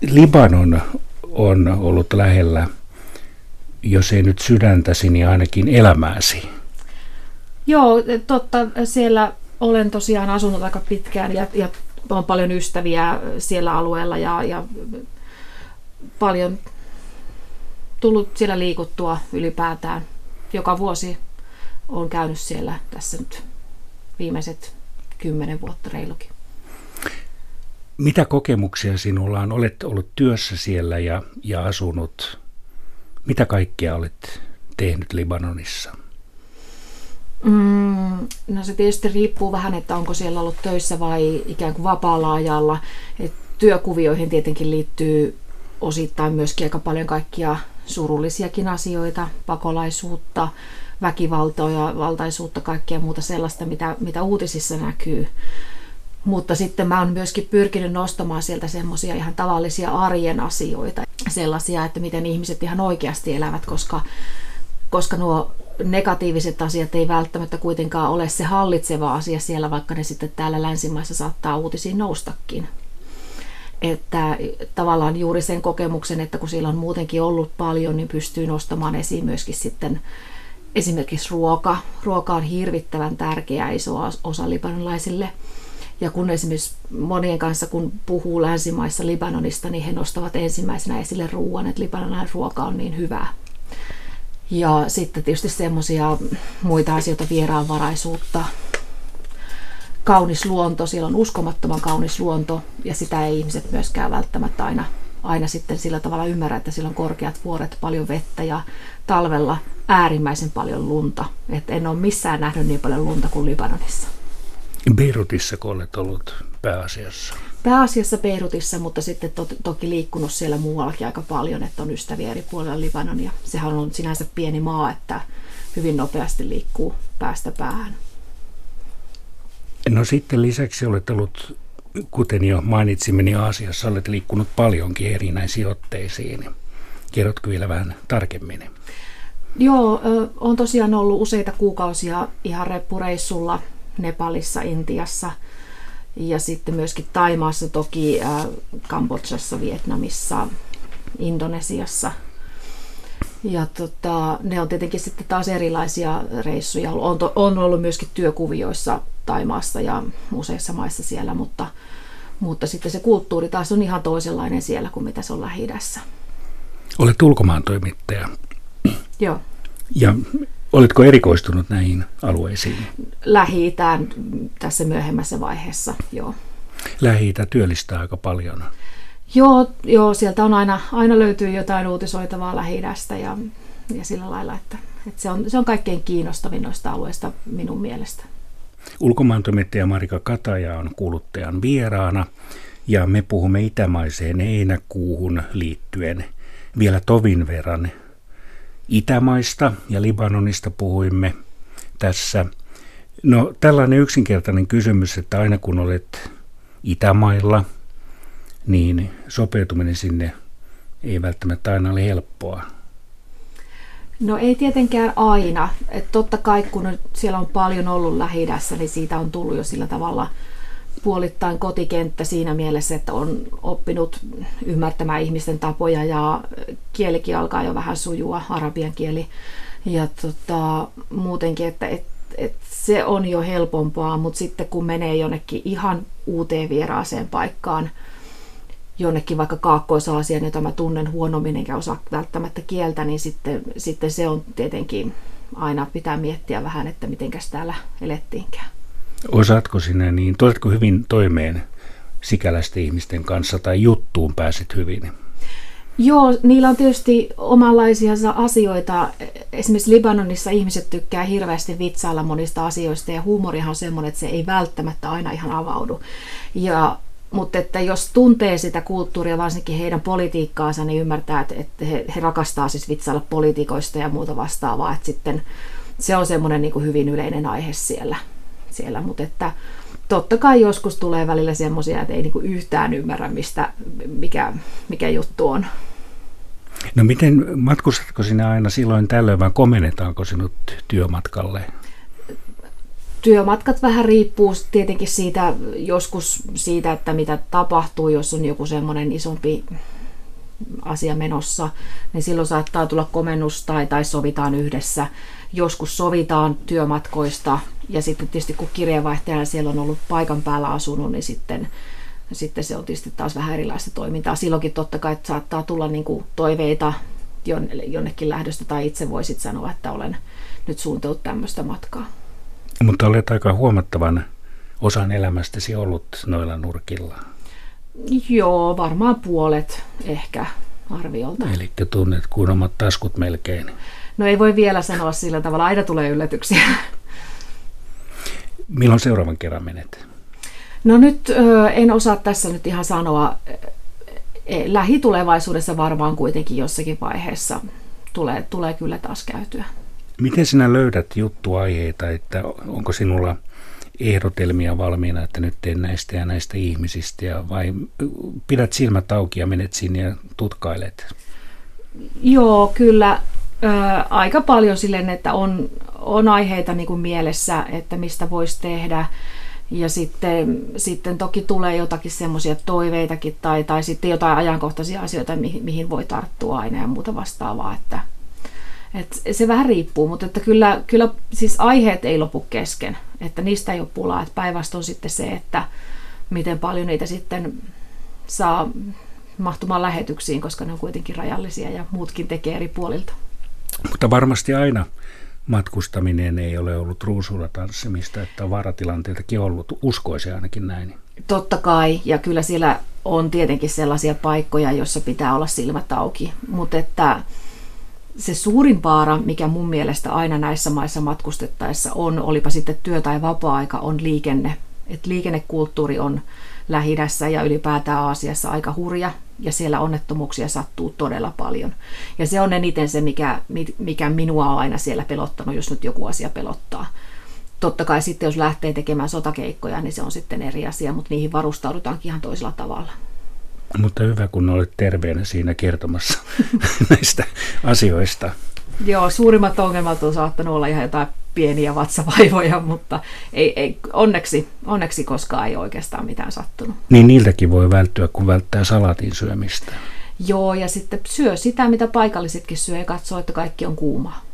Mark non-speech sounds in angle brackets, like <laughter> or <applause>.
Libanon on ollut lähellä, jos ei nyt sydäntäsi, niin ainakin elämääsi. Joo, totta. Siellä olen tosiaan asunut aika pitkään ja, ja on paljon ystäviä siellä alueella ja, ja paljon tullut siellä liikuttua ylipäätään. Joka vuosi on käynyt siellä tässä nyt viimeiset kymmenen vuotta reilukin. Mitä kokemuksia sinulla on? Olet ollut työssä siellä ja, ja asunut. Mitä kaikkea olet tehnyt Libanonissa? Mm, no se tietysti riippuu vähän, että onko siellä ollut töissä vai ikään kuin vapaalla ajalla. Et työkuvioihin tietenkin liittyy osittain myöskin aika paljon kaikkia surullisiakin asioita, pakolaisuutta, väkivaltaa ja valtaisuutta, kaikkea muuta sellaista, mitä, mitä uutisissa näkyy. Mutta sitten mä oon myöskin pyrkinyt nostamaan sieltä semmoisia ihan tavallisia arjen asioita, sellaisia, että miten ihmiset ihan oikeasti elävät, koska, koska nuo negatiiviset asiat ei välttämättä kuitenkaan ole se hallitseva asia siellä, vaikka ne sitten täällä länsimaissa saattaa uutisiin noustakin. Että tavallaan juuri sen kokemuksen, että kun siellä on muutenkin ollut paljon, niin pystyy nostamaan esiin myöskin sitten esimerkiksi ruoka. Ruoka on hirvittävän tärkeä iso osa libanonilaisille. Ja kun esimerkiksi monien kanssa, kun puhuu länsimaissa Libanonista, niin he nostavat ensimmäisenä esille ruoan, että libanonilainen ruoka on niin hyvää. Ja sitten tietysti semmoisia muita asioita, vieraanvaraisuutta, kaunis luonto, siellä on uskomattoman kaunis luonto ja sitä ei ihmiset myöskään välttämättä aina, aina sitten sillä tavalla ymmärrä, että siellä on korkeat vuoret, paljon vettä ja talvella äärimmäisen paljon lunta. Et en ole missään nähnyt niin paljon lunta kuin Libanonissa. Beirutissa kun olet ollut pääasiassa? Pääasiassa Beirutissa, mutta sitten to- toki liikkunut siellä muuallakin aika paljon, että on ystäviä eri puolilla Libanonia. Sehän on sinänsä pieni maa, että hyvin nopeasti liikkuu päästä päähän. No sitten lisäksi olet ollut, kuten jo mainitsimme, niin Aasiassa olet liikkunut paljonkin erinäisiin otteisiin. Kerrotko vielä vähän tarkemmin? Joo, on tosiaan ollut useita kuukausia ihan reppureissulla Nepalissa, Intiassa ja sitten myöskin Taimaassa toki, Kambodsassa, Vietnamissa, Indonesiassa. Ja tota, ne on tietenkin sitten taas erilaisia reissuja. On, to, on ollut myöskin työkuvioissa Taimaassa ja useissa maissa siellä, mutta, mutta sitten se kulttuuri taas on ihan toisenlainen siellä kuin mitä se on lähi Olet ulkomaan toimittaja. Joo. Ja oletko erikoistunut näihin alueisiin? lähi tässä myöhemmässä vaiheessa, joo. lähi työllistää aika paljon. Joo, joo sieltä on aina, aina löytyy jotain uutisoitavaa lähi ja, ja sillä lailla, että, että se, on, se on kaikkein kiinnostavin noista alueista minun mielestä. Ulkomaantoimittaja Marika Kataja on kuuluttajan vieraana ja me puhumme itämaiseen heinäkuuhun liittyen vielä tovin verran Itämaista ja Libanonista puhuimme tässä. No tällainen yksinkertainen kysymys, että aina kun olet Itämailla, niin sopeutuminen sinne ei välttämättä aina ole helppoa. No ei tietenkään aina. Et totta kai kun siellä on paljon ollut lähi niin siitä on tullut jo sillä tavalla – puolittain kotikenttä siinä mielessä, että on oppinut ymmärtämään ihmisten tapoja ja kielikin alkaa jo vähän sujua, arabian kieli. Ja tota, muutenkin, että et, et se on jo helpompaa, mutta sitten kun menee jonnekin ihan uuteen vieraaseen paikkaan, jonnekin vaikka Kaakkois-Aasiaan, jota mä tunnen huonommin enkä osaa välttämättä kieltä, niin sitten, sitten se on tietenkin aina pitää miettiä vähän, että mitenkäs täällä elettiinkään. Osaatko sinä niin, tuletko hyvin toimeen sikäläisten ihmisten kanssa tai juttuun pääset hyvin? Joo, niillä on tietysti omanlaisia asioita. Esimerkiksi Libanonissa ihmiset tykkää hirveästi vitsailla monista asioista ja huumorihan on semmoinen, että se ei välttämättä aina ihan avaudu. Ja, mutta että jos tuntee sitä kulttuuria, varsinkin heidän politiikkaansa, niin ymmärtää, että, he, he rakastaa siis vitsailla poliitikoista ja muuta vastaavaa. Että sitten se on semmoinen niin kuin hyvin yleinen aihe siellä siellä, mutta että totta kai joskus tulee välillä semmoisia, että ei niinku yhtään ymmärrä, mistä, mikä, mikä juttu on. No miten, matkustatko sinä aina silloin tällöin vai komennetaanko sinut työmatkalle? työmatkat vähän riippuu tietenkin siitä, joskus siitä, että mitä tapahtuu, jos on joku semmoinen isompi asia menossa, niin silloin saattaa tulla komennus tai, tai sovitaan yhdessä. Joskus sovitaan työmatkoista ja sitten tietysti kun kirjeenvaihtajalla siellä on ollut paikan päällä asunut, niin sitten, sitten se on tietysti taas vähän erilaista toimintaa. Silloinkin totta kai että saattaa tulla niin kuin toiveita jonnekin lähdöstä tai itse voisit sanoa, että olen nyt suunnitellut tämmöistä matkaa. Mutta olet aika huomattavan osan elämästäsi ollut noilla nurkilla. Joo, varmaan puolet ehkä arviolta. Eli tunnet kuin omat taskut melkein. No ei voi vielä sanoa sillä tavalla, aina tulee yllätyksiä. Milloin seuraavan kerran menet? No nyt en osaa tässä nyt ihan sanoa. E, lähitulevaisuudessa varmaan kuitenkin jossakin vaiheessa tulee, tulee kyllä taas käytyä. Miten sinä löydät juttuaiheita, että onko sinulla ehdotelmia valmiina, että nyt teen näistä ja näistä ihmisistä, ja vai pidät silmät auki ja menet sinne ja tutkailet? Joo, kyllä ö, aika paljon silleen, että on, on aiheita niin kuin mielessä, että mistä voisi tehdä. Ja sitten, sitten toki tulee jotakin semmoisia toiveitakin tai, tai sitten jotain ajankohtaisia asioita, mihin, mihin voi tarttua aina ja muuta vastaavaa. Että, et se vähän riippuu, mutta että kyllä, kyllä siis aiheet ei lopu kesken, että niistä ei ole pulaa. Päinvastoin sitten se, että miten paljon niitä sitten saa mahtumaan lähetyksiin, koska ne on kuitenkin rajallisia ja muutkin tekee eri puolilta. Mutta varmasti aina matkustaminen ei ole ollut ruusulla tanssimista, että on vaaratilanteitakin ollut, uskoisi ainakin näin. Totta kai, ja kyllä siellä on tietenkin sellaisia paikkoja, joissa pitää olla silmät auki, mutta että se suurin vaara, mikä mun mielestä aina näissä maissa matkustettaessa on, olipa sitten työ- tai vapaa-aika, on liikenne. Et liikennekulttuuri on lähi ja ylipäätään Aasiassa aika hurja, ja siellä onnettomuuksia sattuu todella paljon. Ja se on eniten se, mikä, mikä minua on aina siellä pelottanut, jos nyt joku asia pelottaa. Totta kai sitten, jos lähtee tekemään sotakeikkoja, niin se on sitten eri asia, mutta niihin varustaudutaankin ihan toisella tavalla. Mutta hyvä, kun olet terveenä siinä kertomassa <laughs> näistä asioista. Joo, suurimmat ongelmat on saattanut olla ihan jotain pieniä vatsavaivoja, mutta ei, ei, onneksi, onneksi koskaan ei oikeastaan mitään sattunut. Niin niiltäkin voi välttyä, kun välttää salatin syömistä. Joo, ja sitten syö sitä, mitä paikallisetkin syö ja katsoo, että kaikki on kuumaa.